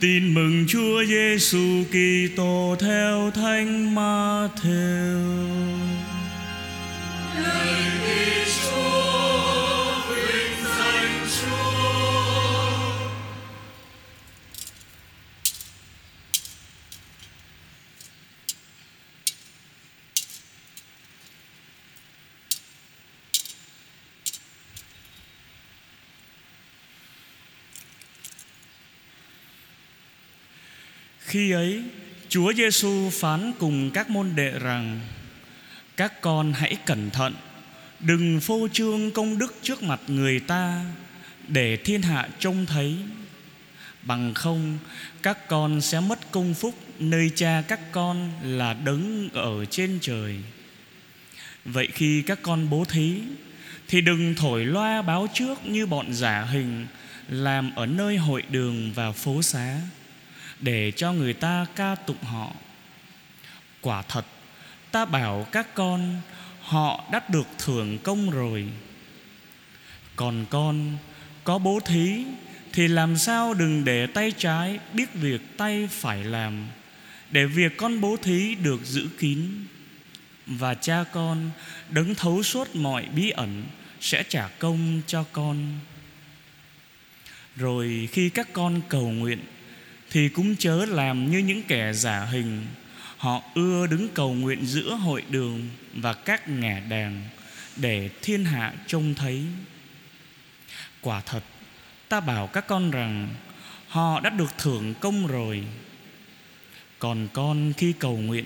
Tin mừng Chúa Giêsu Kitô theo Thánh Ma-thiêu. Khi ấy, Chúa Giêsu phán cùng các môn đệ rằng: Các con hãy cẩn thận, đừng phô trương công đức trước mặt người ta để thiên hạ trông thấy. Bằng không, các con sẽ mất công phúc nơi cha các con là đấng ở trên trời. Vậy khi các con bố thí thì đừng thổi loa báo trước như bọn giả hình làm ở nơi hội đường và phố xá để cho người ta ca tụng họ. Quả thật, ta bảo các con họ đã được thưởng công rồi. Còn con có bố thí thì làm sao đừng để tay trái biết việc tay phải làm để việc con bố thí được giữ kín và cha con đấng thấu suốt mọi bí ẩn sẽ trả công cho con rồi khi các con cầu nguyện thì cũng chớ làm như những kẻ giả hình. Họ ưa đứng cầu nguyện giữa hội đường và các ngả đàng để thiên hạ trông thấy. Quả thật, ta bảo các con rằng họ đã được thưởng công rồi. Còn con khi cầu nguyện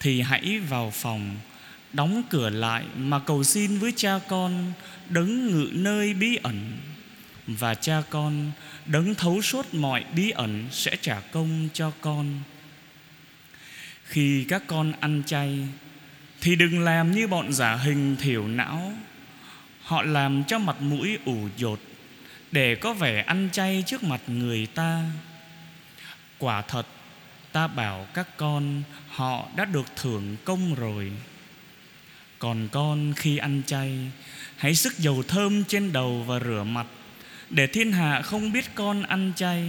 thì hãy vào phòng, đóng cửa lại mà cầu xin với cha con đấng ngự nơi bí ẩn và cha con đấng thấu suốt mọi bí ẩn sẽ trả công cho con. Khi các con ăn chay, thì đừng làm như bọn giả hình thiểu não. Họ làm cho mặt mũi ủ dột để có vẻ ăn chay trước mặt người ta. Quả thật, ta bảo các con, họ đã được thưởng công rồi. Còn con khi ăn chay, hãy sức dầu thơm trên đầu và rửa mặt để thiên hạ không biết con ăn chay,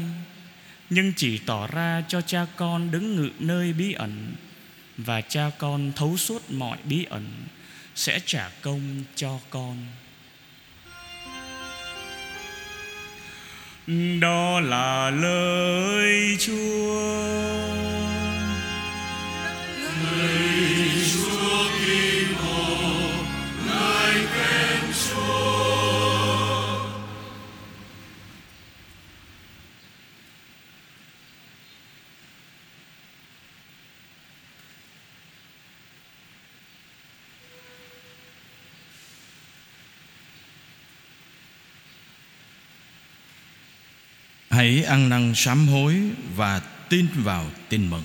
nhưng chỉ tỏ ra cho cha con đứng ngự nơi bí ẩn, và cha con thấu suốt mọi bí ẩn sẽ trả công cho con. Đó là lời chúa. Hãy ăn năn sám hối và tin vào tin mừng.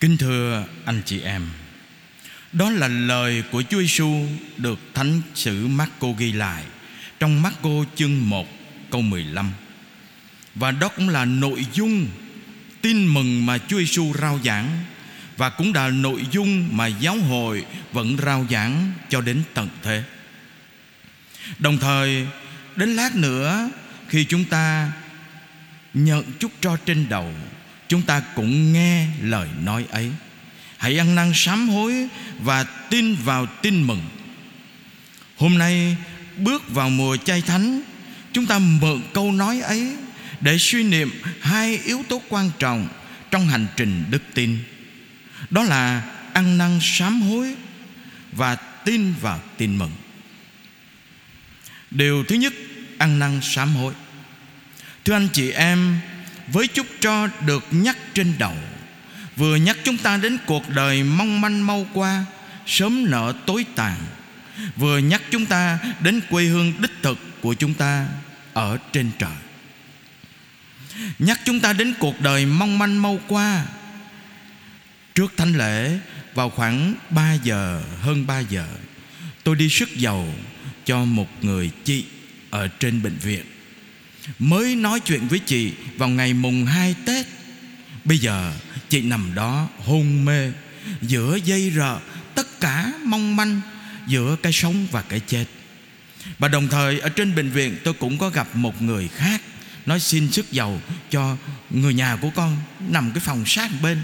Kính thưa anh chị em, đó là lời của Chúa Giêsu được Thánh sử Marco ghi lại trong Marco chương 1 câu 15. Và đó cũng là nội dung tin mừng mà Chúa Giêsu rao giảng và cũng là nội dung mà giáo hội vẫn rao giảng cho đến tận thế. Đồng thời đến lát nữa khi chúng ta nhận chút tro trên đầu, chúng ta cũng nghe lời nói ấy. Hãy ăn năn sám hối và tin vào tin mừng. Hôm nay, bước vào mùa chay thánh, chúng ta mượn câu nói ấy để suy niệm hai yếu tố quan trọng trong hành trình đức tin. Đó là ăn năn sám hối và tin vào tin mừng. Điều thứ nhất ăn năn sám hối. Thưa anh chị em, Với chút cho được nhắc trên đầu, Vừa nhắc chúng ta đến cuộc đời mong manh mau qua, Sớm nở tối tàn, Vừa nhắc chúng ta đến quê hương đích thực của chúng ta Ở trên trời. Nhắc chúng ta đến cuộc đời mong manh mau qua, Trước thánh lễ Vào khoảng 3 giờ, Hơn 3 giờ, Tôi đi sức dầu Cho một người chị ở trên bệnh viện. Mới nói chuyện với chị vào ngày mùng 2 Tết. Bây giờ chị nằm đó hôn mê. Giữa dây rợ, Tất cả mong manh Giữa cái sống và cái chết. Và đồng thời ở trên bệnh viện tôi cũng có gặp một người khác nói xin sức giàu cho người nhà của con nằm cái phòng sát bên.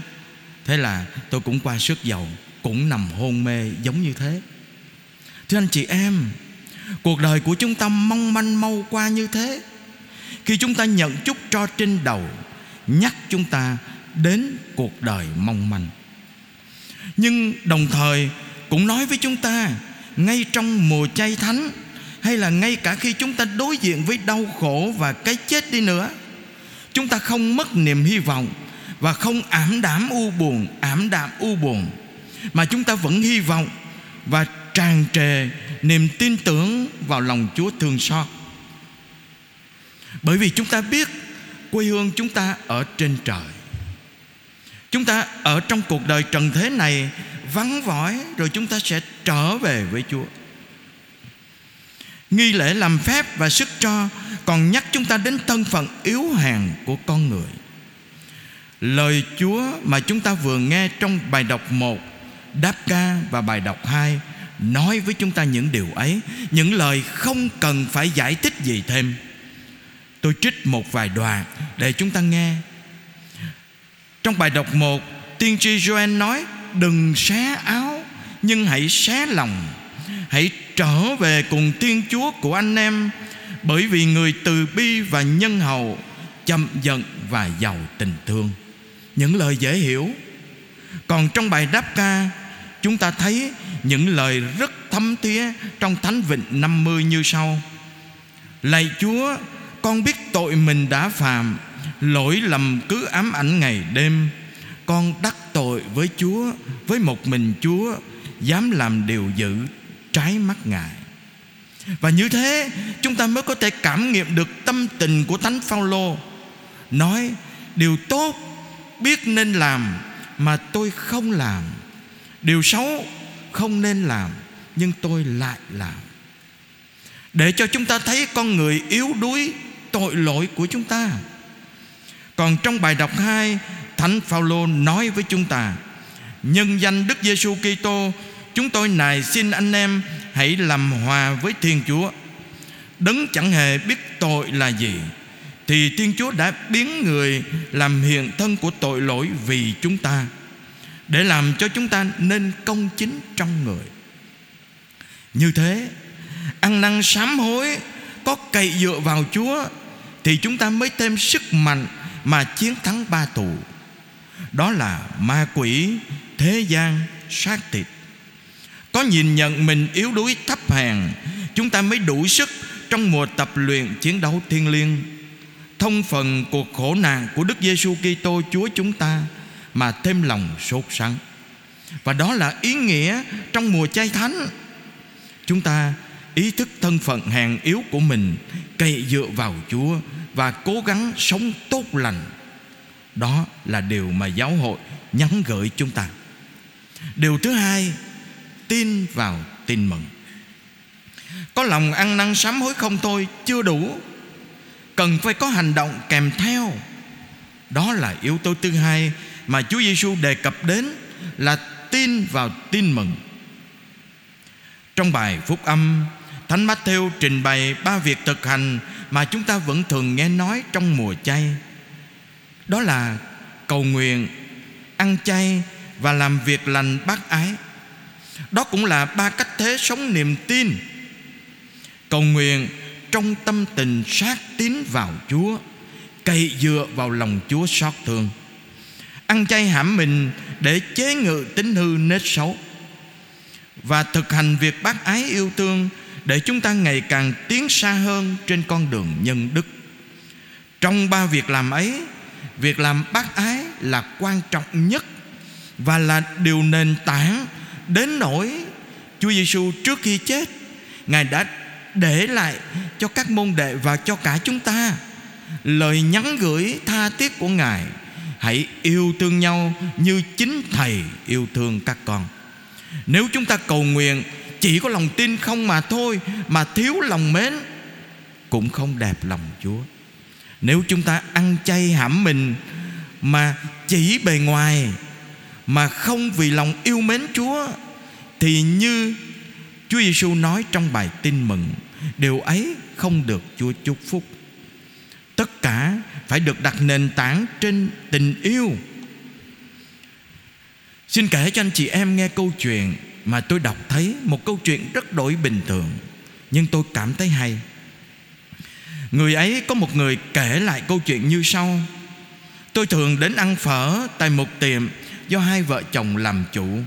Thế là tôi cũng qua sức giàu cũng nằm hôn mê giống như thế. Thưa anh chị em cuộc đời của chúng ta mong manh mau qua như thế. Khi chúng ta nhận chút cho trên đầu, nhắc chúng ta đến cuộc đời mong manh. Nhưng đồng thời cũng nói với chúng ta, ngay trong mùa chay thánh, hay là ngay cả khi chúng ta đối diện với đau khổ và cái chết đi nữa, chúng ta không mất niềm hy vọng và không ảm đạm u buồn, ảm đạm u buồn, mà chúng ta vẫn hy vọng và tràn trề niềm tin tưởng vào lòng Chúa thương xót. Bởi vì chúng ta biết quê hương chúng ta ở trên trời. Chúng ta ở trong cuộc đời trần thế này vắng vỏi rồi chúng ta sẽ trở về với Chúa. Nghi lễ làm phép và sức cho còn nhắc chúng ta đến thân phận yếu hèn của con người. Lời Chúa mà chúng ta vừa nghe trong bài đọc 1, đáp ca và bài đọc 2 nói với chúng ta những điều ấy, những lời không cần phải giải thích gì thêm. Tôi trích một vài đoạn để chúng ta nghe. Trong bài đọc 1, tiên tri Joel nói: "Đừng xé áo, nhưng hãy xé lòng. Hãy trở về cùng Thiên Chúa của anh em, bởi vì người từ bi và nhân hậu, chậm giận và giàu tình thương." Những lời dễ hiểu. Còn trong bài đáp ca, chúng ta thấy những lời rất thấm thía trong Thánh Vịnh 50 như sau. Lạy Chúa, con biết tội mình đã phạm, lỗi lầm cứ ám ảnh ngày đêm. Con đắc tội với Chúa, với một mình Chúa, dám làm điều dữ trái mắt Ngài. Và như thế chúng ta mới có thể cảm nghiệm được tâm tình của Thánh Phaolô nói điều tốt biết nên làm mà tôi không làm điều xấu không nên làm, nhưng tôi lại làm. Để cho chúng ta thấy con người yếu đuối, tội lỗi của chúng ta. Còn trong bài đọc 2 Thánh Phaolô nói với chúng ta, nhân danh Đức Giêsu Kitô, chúng tôi nài xin anh em hãy làm hòa với Thiên Chúa. Đấng chẳng hề biết tội là gì, thì Thiên Chúa đã biến người làm hiện thân của tội lỗi vì chúng ta để làm cho chúng ta nên công chính trong người. Như thế, ăn năn sám hối có cậy dựa vào Chúa thì chúng ta mới thêm sức mạnh mà chiến thắng ba tù. Đó là ma quỷ, thế gian, sát thịt. Có nhìn nhận mình yếu đuối thấp hèn, chúng ta mới đủ sức trong mùa tập luyện chiến đấu thiên liêng thông phần cuộc khổ nạn của Đức Giêsu Kitô Chúa chúng ta mà thêm lòng sốt sắng. Và đó là ý nghĩa trong mùa chay thánh. Chúng ta ý thức thân phận hèn yếu của mình, cậy dựa vào Chúa và cố gắng sống tốt lành. Đó là điều mà giáo hội nhắn gửi chúng ta. Điều thứ hai, tin vào tin mừng. Có lòng ăn năn sám hối không thôi chưa đủ cần phải có hành động kèm theo đó là yếu tố thứ hai mà Chúa Giêsu đề cập đến là tin vào tin mừng. Trong bài phúc âm, Thánh Matthew trình bày ba việc thực hành mà chúng ta vẫn thường nghe nói trong mùa chay. Đó là cầu nguyện, ăn chay và làm việc lành bác ái. Đó cũng là ba cách thế sống niềm tin. Cầu nguyện trong tâm tình sát tín vào Chúa cậy dựa vào lòng Chúa xót thương ăn chay hãm mình để chế ngự tính hư nết xấu, và thực hành việc bác ái yêu thương để chúng ta ngày càng tiến xa hơn trên con đường nhân đức. Trong ba việc làm ấy, việc làm bác ái là quan trọng nhất và là điều nền tảng đến nỗi Chúa Giêsu trước khi chết, Ngài đã để lại cho các môn đệ và cho cả chúng ta lời nhắn gửi tha thiết của ngài hãy yêu thương nhau như chính thầy yêu thương các con. Nếu chúng ta cầu nguyện, chỉ có lòng tin không mà thôi, mà thiếu lòng mến, cũng không đẹp lòng chúa. Nếu chúng ta ăn chay hãm mình mà chỉ bề ngoài, mà không vì lòng yêu mến chúa, thì như Chúa Giêsu nói trong bài tin mừng, Điều ấy không được Chúa chúc phúc. Tất cả phải được đặt nền tảng trên tình yêu. Xin kể cho anh chị em nghe câu chuyện mà tôi đọc thấy một câu chuyện rất đổi bình thường, nhưng tôi cảm thấy hay. Người ấy có một người kể lại câu chuyện như sau. Tôi thường đến ăn phở tại một tiệm do hai vợ chồng làm chủ.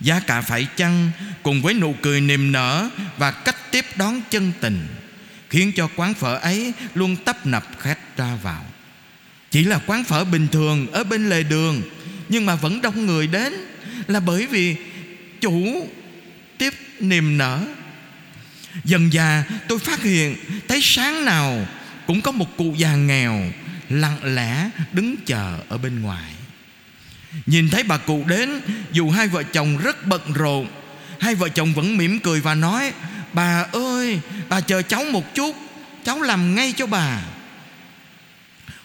Giá cả phải chăng cùng với nụ cười niềm nở và cách tiếp đón chân tình khiến cho quán phở ấy luôn tấp nập khách ra vào. Chỉ là quán phở bình thường ở bên lề đường, nhưng mà vẫn đông người đến là bởi vì chủ tiếp niềm nở. Dần già tôi phát hiện thấy sáng nào cũng có một cụ già nghèo, lặng lẽ đứng chờ ở bên ngoài. Nhìn thấy bà cụ đến, dù hai vợ chồng rất bận rộn, hai vợ chồng vẫn mỉm cười và nói bà ơi, bà chờ cháu một chút. Cháu làm ngay cho bà.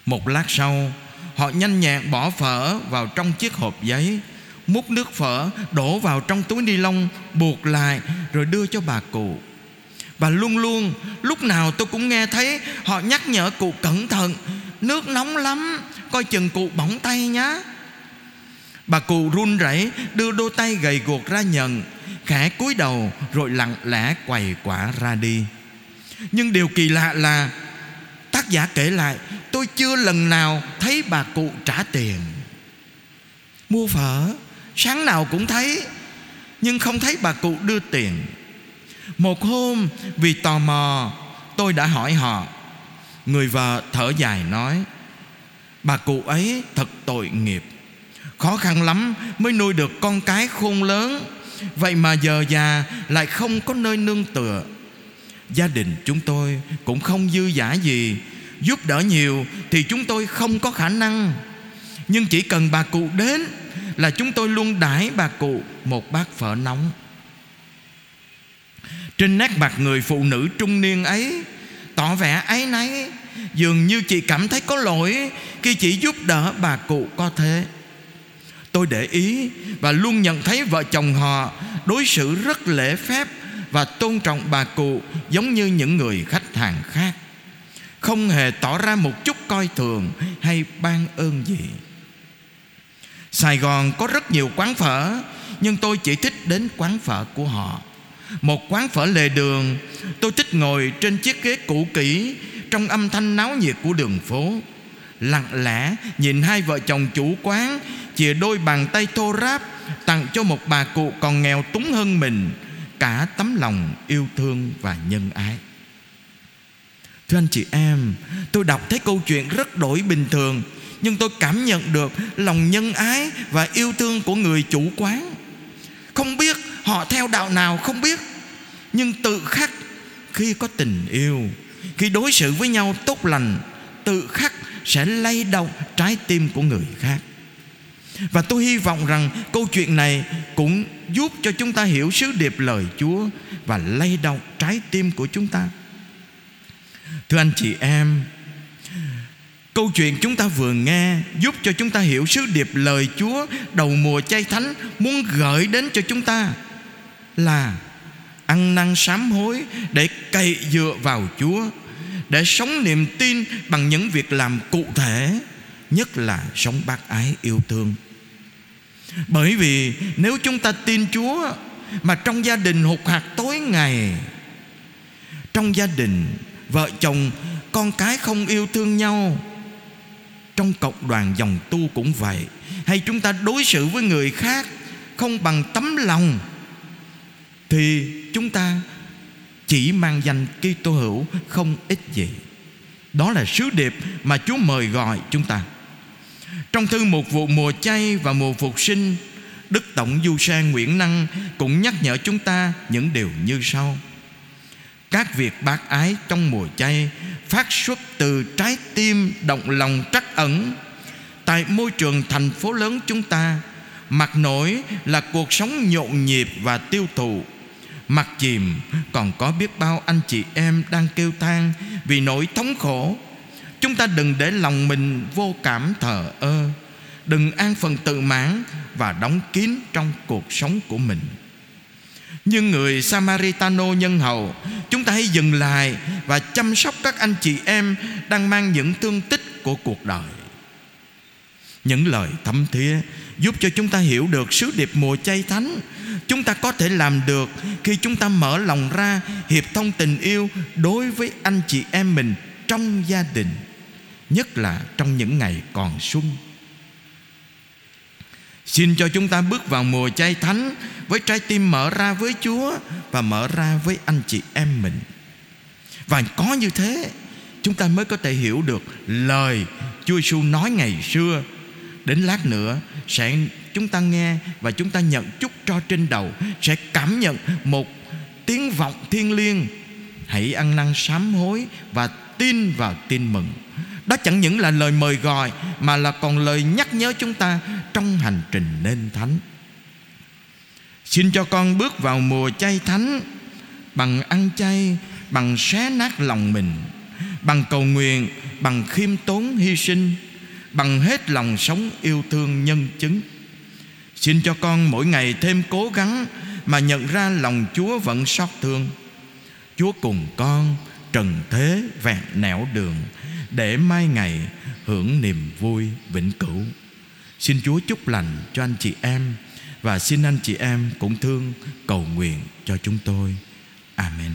Một lát sau, họ nhanh nhẹn bỏ phở vào trong chiếc hộp giấy, múc nước phở, đổ vào trong túi ni lông, buộc lại, rồi đưa cho bà cụ. Và luôn luôn, lúc nào tôi cũng nghe thấy, họ nhắc nhở cụ cẩn thận. Nước nóng lắm, coi chừng cụ bỏng tay nhá bà cụ run rẩy đưa đôi tay gầy guộc ra nhận, khẽ cúi đầu rồi lặng lẽ quầy quả ra đi. Nhưng điều kỳ lạ là, tác giả kể lại, tôi chưa lần nào thấy bà cụ trả tiền. Mua phở, sáng nào cũng thấy, nhưng không thấy bà cụ đưa tiền. Một hôm, vì tò mò, tôi đã hỏi họ. Người vợ thở dài nói, bà cụ ấy thật tội nghiệp khó khăn lắm mới nuôi được con cái khôn lớn. Vậy mà giờ già lại không có nơi nương tựa. Gia đình chúng tôi cũng không dư giả gì. Giúp đỡ nhiều thì chúng tôi không có khả năng. Nhưng chỉ cần bà cụ đến là chúng tôi luôn đãi bà cụ một bát phở nóng. Trên nét mặt người phụ nữ trung niên ấy, tỏ vẻ áy náy, dường như chị cảm thấy có lỗi khi chị giúp đỡ bà cụ có thế tôi để ý và luôn nhận thấy vợ chồng họ đối xử rất lễ phép và tôn trọng bà cụ giống như những người khách hàng khác. Không hề tỏ ra một chút coi thường hay ban ơn gì. Sài gòn có rất nhiều quán phở, nhưng tôi chỉ thích đến quán phở của họ. Một quán phở lề đường, tôi thích ngồi trên chiếc ghế cũ kỹ trong âm thanh náo nhiệt của đường phố lặng lẽ nhìn hai vợ chồng chủ quán, chìa đôi bàn tay thô ráp, tặng cho một bà cụ còn nghèo túng hơn mình, cả tấm lòng yêu thương và nhân ái. Thưa anh chị em, tôi đọc thấy câu chuyện rất đổi bình thường, nhưng tôi cảm nhận được lòng nhân ái và yêu thương của người chủ quán. Không biết họ theo đạo nào không biết, nhưng tự khắc khi có tình yêu, khi đối xử với nhau tốt lành, tự khắc sẽ lay động trái tim của người khác và tôi hy vọng rằng câu chuyện này cũng giúp cho chúng ta hiểu sứ điệp lời Chúa và lay động trái tim của chúng ta. Thưa anh chị em, câu chuyện chúng ta vừa nghe giúp cho chúng ta hiểu sứ điệp lời Chúa đầu mùa chay thánh muốn gửi đến cho chúng ta là ăn năn sám hối để cậy dựa vào Chúa để sống niềm tin bằng những việc làm cụ thể, nhất là sống bác ái yêu thương. Bởi vì nếu chúng ta tin Chúa mà trong gia đình hụt hạt tối ngày, trong gia đình vợ chồng, con cái không yêu thương nhau, trong cộng đoàn dòng tu cũng vậy, hay chúng ta đối xử với người khác không bằng tấm lòng, thì chúng ta chỉ mang danh Kitô hữu không ích gì. Đó là sứ điệp mà Chúa mời gọi chúng ta. Trong thư một vụ mùa chay và mùa phục sinh, Đức Tổng Du Sa Nguyễn Năng cũng nhắc nhở chúng ta những điều như sau. Các việc bác ái trong mùa chay phát xuất từ trái tim động lòng trắc ẩn tại môi trường thành phố lớn chúng ta mặt nổi là cuộc sống nhộn nhịp và tiêu thụ Mặt chìm, còn có biết bao anh chị em đang kêu than Vì nỗi thống khổ. Chúng ta đừng để lòng mình vô cảm thờ ơ. Đừng an phần tự mãn Và đóng kín trong cuộc sống của mình. Nhưng người Samaritano nhân hậu, Chúng ta hãy dừng lại Và chăm sóc các anh chị em Đang mang những thương tích của cuộc đời. Những lời thấm thía Giúp cho chúng ta hiểu được sứ điệp mùa chay thánh. Chúng ta có thể làm được Khi chúng ta mở lòng ra, Hiệp thông tình yêu Đối với anh chị em mình Trong gia đình, Nhất là trong những ngày còn xuân Xin cho chúng ta bước vào mùa chay thánh Với trái tim mở ra với Chúa Và mở ra với anh chị em mình. Và có như thế, Chúng ta mới có thể hiểu được lời Chúa Giêsu nói ngày xưa. Đến lát nữa sẽ chúng ta nghe Và chúng ta nhận chút cho trên đầu, Sẽ cảm nhận một tiếng vọng thiên liêng. Hãy ăn năn sám hối Và tin vào tin mừng. Đó chẳng những là lời mời gọi, Mà là còn lời nhắc nhớ chúng ta Trong hành trình nên thánh. Xin cho con bước vào mùa chay thánh, Bằng ăn chay, Bằng xé nát lòng mình, Bằng cầu nguyện, Bằng khiêm tốn hy sinh. Bằng hết lòng sống yêu thương nhân chứng Xin cho con mỗi ngày thêm cố gắng Mà nhận ra lòng Chúa vẫn xót thương Chúa cùng con trần thế vẹn nẻo đường để mai ngày hưởng niềm vui vĩnh cửu. Xin Chúa chúc lành cho anh chị em và xin anh chị em cũng thương cầu nguyện cho chúng tôi. Amen.